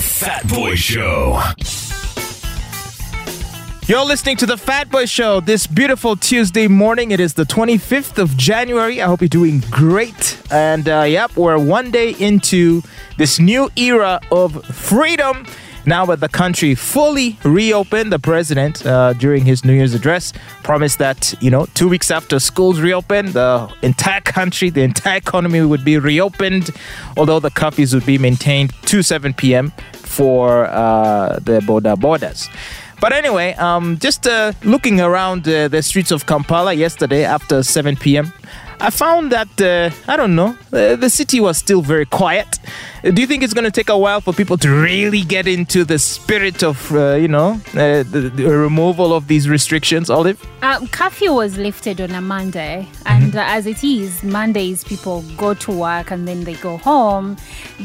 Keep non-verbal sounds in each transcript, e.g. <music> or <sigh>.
Fat Boy Show. You're listening to the Fat Boy Show this beautiful Tuesday morning. It is the 25th of January. I hope you're doing great. And uh, yep, we're one day into this new era of freedom. Now that the country fully reopened, the president, uh, during his New Year's address, promised that, you know, two weeks after schools reopen, the entire country, the entire economy would be reopened, although the curfews would be maintained to 7 p.m. for uh, the border borders. But anyway, um, just uh, looking around uh, the streets of Kampala yesterday after 7 p.m., I found that, uh, I don't know, uh, the city was still very quiet. Uh, Do you think it's going to take a while for people to really get into the spirit of, uh, you know, uh, the, the removal of these restrictions, Olive? Um, curfew was lifted on a Monday, and uh, as it is, Mondays people go to work and then they go home.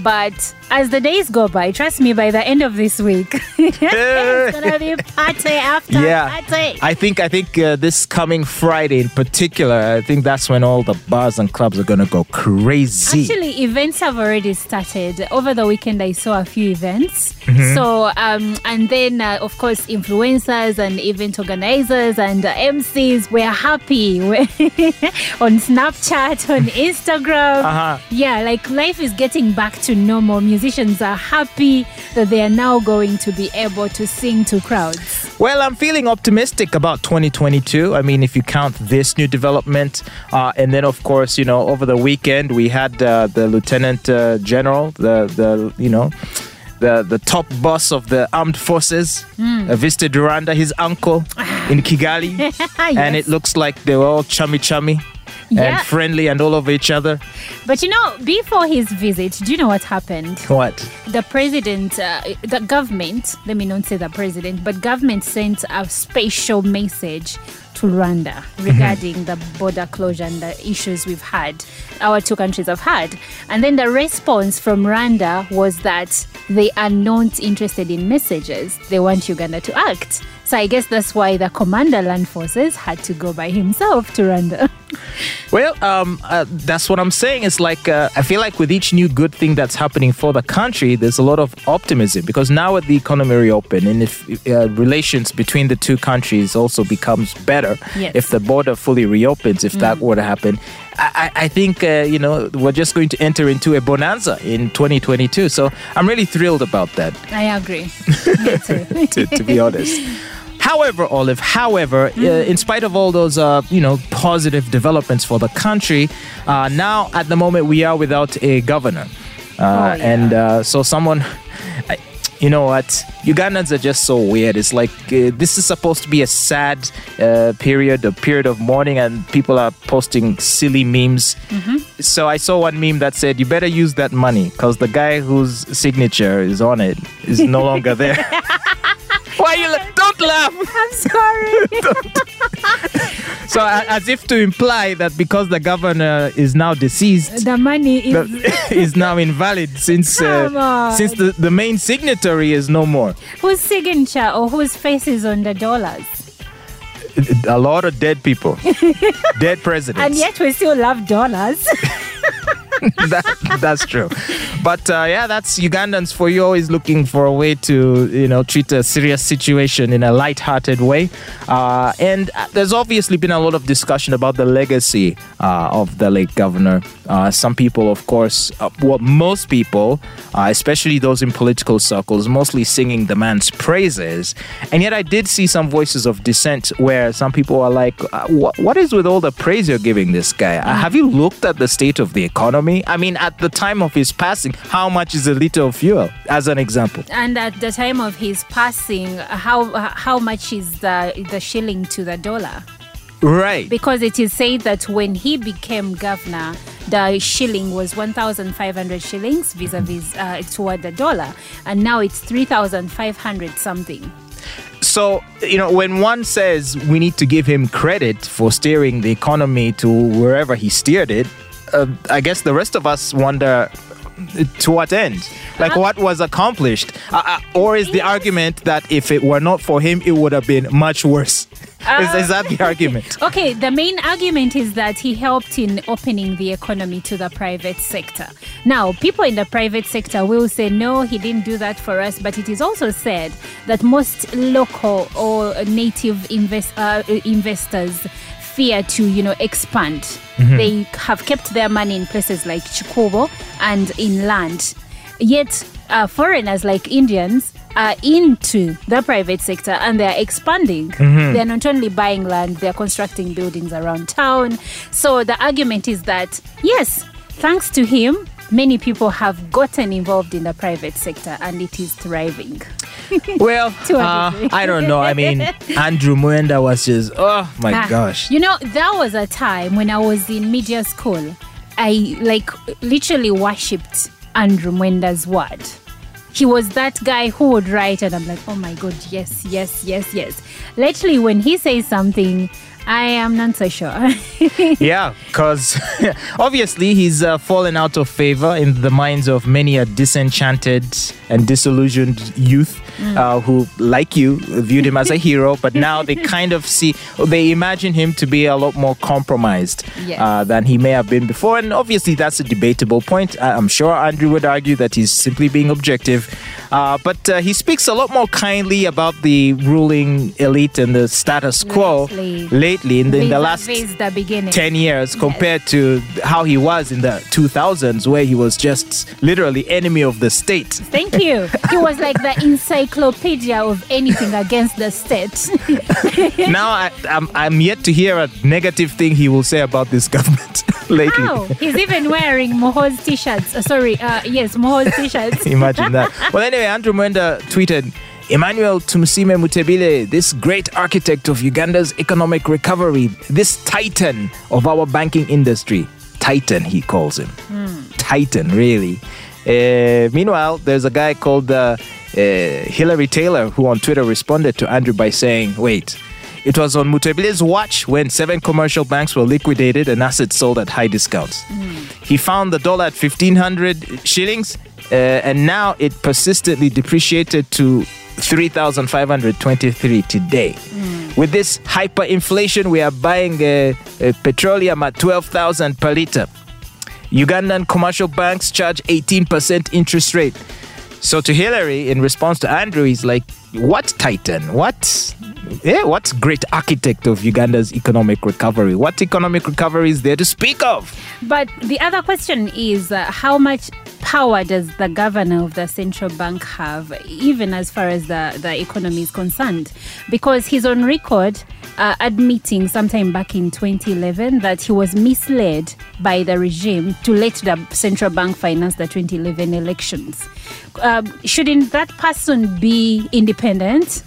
But as the days go by, trust me, by the end of this week, <laughs> it's gonna be <laughs> party after yeah, party. I think I think uh, this coming Friday in particular, I think that's when all the bars and clubs are gonna go crazy. Actually, events have already started. Over the weekend, I saw a few events. So, um, and then, uh, of course, influencers and event organizers and uh, MCs were happy <laughs> on Snapchat, on Instagram. Uh-huh. Yeah, like life is getting back to normal. Musicians are happy that they are now going to be able to sing to crowds. Well, I'm feeling optimistic about 2022. I mean, if you count this new development, uh, and then of course, you know, over the weekend we had uh, the Lieutenant uh, General, the the you know. The, the top boss of the armed forces uh, visited Rwanda, his uncle in Kigali, <laughs> and it looks like they were all chummy chummy Yeah. and friendly and all over each other. But you know, before his visit, do you know what happened? What? the president, uh, the government, let me not say the president, but government sent a special message to Rwanda regarding the border closure and the issues we've had, our two countries have had. And then the response from Rwanda was that they are not interested in messages. They want Uganda to act. So I guess that's why the commander land forces had to go by himself to Rwanda. <laughs> Well, um, uh, that's what I'm saying. It's like uh, I feel like with each new good thing that's happening for the country, there's a lot of optimism because now with the economy reopened and if uh, relations between the two countries also becomes better, Yes. if the border fully reopens, if that were to happen, I, I think uh, you know we're just going to enter into a bonanza in 2022. So I'm really thrilled about that. I agree. <laughs> To, to be honest. <laughs> However, Olive, however, uh, in spite of all those, uh, you know, positive developments for the country, uh, now at the moment we are without a governor. Uh, yeah. And uh, so someone, I, you know what, Ugandans are just so weird. It's like uh, this is supposed to be a sad uh, period, a period of mourning, and people are posting silly memes. So I saw one meme that said, "You better use that money because the guy whose signature is on it is no longer there." <laughs> Why you? La- don't laugh. <laughs> I'm sorry. <laughs> <laughs> So as if to imply that because the governor is now deceased, the money is. is now invalid since uh, since the, the main signatory is no more. whose signature or whose face is on the dollars. A lot of dead people, dead presidents. And yet we still love dollars. <laughs> that, that's true. But uh, yeah, that's Ugandans for you. Always looking for a way to you know treat a serious situation in a light-hearted way. Uh, and uh, there's obviously been a lot of discussion about the legacy uh, of the late governor. Uh, some people, of course, uh, well, most people, especially those in political circles, mostly singing the man's praises. And yet, I did see some voices of dissent where some people are like, "What is with all the praise you're giving this guy? Have you looked at the state of the economy? I mean, at the time of his passing, how much is a liter of fuel, as an example? and at the time of his passing, how how much is the the shilling to the dollar? Right. Because it is said that when he became governor, the shilling was 1,500 shillings vis-a-vis uh, toward the dollar, and now it's 3,500 something. So, you know, when one says we need to give him credit for steering the economy to wherever he steered it, uh, I guess the rest of us wonder uh, to what end? Like, what was accomplished? Uh, uh, or is the argument that if it were not for him, it would have been much worse? <laughs> is, is that the <laughs> argument? Okay, the main argument is that he helped in opening the economy to the private sector. Now, people in the private sector will say, no, he didn't do that for us. But it is also said that most local or native invest, uh, investors fear to, you know, expand. They have kept their money in places like Kikubo and inland. Yet, uh, foreigners like Indians are into the private sector and they're expanding. They're not only buying land, they're constructing buildings around town. So the argument is that, yes, thanks to him, many people have gotten involved in the private sector and it is thriving. <laughs> Well, uh. I don't know. I mean, <laughs> Andrew Mwenda was just, oh my Ah, gosh. You know, there was a time when I was in media school, I like literally worshipped Andrew Mwenda's word. He was that guy who would write, and I'm like, oh my god, yes, yes, yes, yes. Literally, when he says something, I am not so sure. <laughs> Yeah, because <laughs> obviously he's uh, fallen out of favor in the minds of many a disenchanted and disillusioned youth uh, who, like you, viewed him as a hero, but <laughs> now they kind of see, they imagine him to be a lot more compromised Yes. uh, than he may have been before. And obviously, that's a debatable point. I- I'm sure Andrew would argue that he's simply being objective. Uh, but uh, he speaks a lot more kindly about the ruling elite and the status quo Lately. lately in the, in the last the beginning. 10 years compared to how he was in the 2000s where he was just literally enemy of the state Thank you. <laughs> He was like the encyclopedia of anything against the state. <laughs> now I, I'm, I'm yet to hear a negative thing he will say about this government <laughs> <laughs> lately How? He's even wearing Moho's t-shirts. Uh, sorry, uh, yes, Moho's t-shirts. <laughs> imagine that well anyway andrew mwenda tweeted Emmanuel Tumusiime Mutebile, this great architect of Uganda's economic recovery, this titan of our banking industry. Titan, he calls him. Titan, really. Uh, meanwhile, there's a guy called uh, uh, Hillary Taylor who on Twitter responded to Andrew by saying, Wait, it was on Mutebile's watch when seven commercial banks were liquidated and assets sold at high discounts. He found the dollar at 1500 shillings, uh, and now it persistently depreciated to 3523 today. With this hyperinflation, we are buying uh, uh, petroleum at 12,000 per liter. Ugandan commercial banks charge 18% interest rate. So to Hillary, in response to Andrew, he's like, "What Titan? What? Yeah, what's great architect of Uganda's economic recovery? What economic recovery is there to speak of?" But the other question is uh, how much power does the governor of the central bank have, even as far as the, the economy is concerned? Because he's on record uh, admitting sometime back in 2011 that he was misled by the regime to let the central bank finance the 2011 elections. Um, shouldn't that person be independent?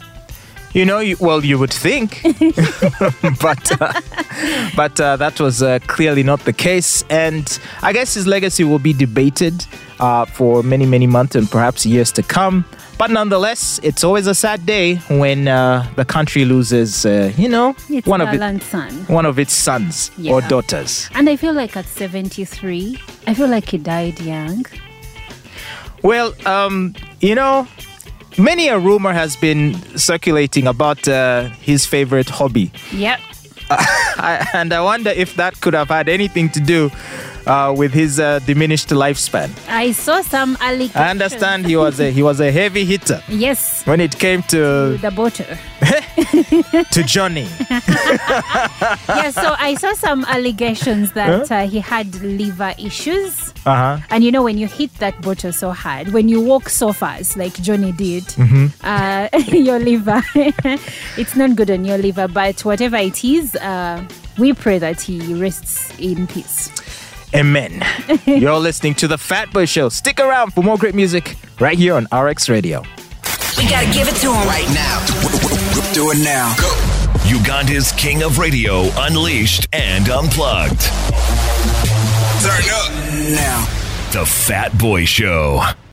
You know, you, well, you would think, <laughs> <laughs> but uh, but uh, that was uh, clearly not the case, and I guess his legacy will be debated uh, for many, many months and perhaps years to come. But nonetheless, it's always a sad day when uh, the country loses, uh, you know, It's one of it, Galant son. one of its sons or daughters. And I feel like at 73, I feel like he died young. Well, um, you know, many a rumor has been circulating about uh, his favorite hobby. Yep. <laughs> I, and I wonder if that could have had anything to do uh, with his uh, diminished lifespan. I saw some allegations. I understand he was a he was a heavy hitter <laughs> Yes. when it came to The butter. <laughs> to Johnny. <laughs> yeah, so I saw some allegations that uh, he had liver issues. Uh huh. And you know, when you hit that bottle so hard, when you walk so fast, like Johnny did, uh, your liver, it's not good on your liver. But whatever it is, uh, we pray that he rests in peace. Amen. <laughs> You're listening to the Fat Boy Show. Stick around for more great music right here on RX Radio. We gotta give it to him. right now. Do it now. Uganda's King of Radio Unleashed and Unplugged. Turn up now. The Fat Boy Show.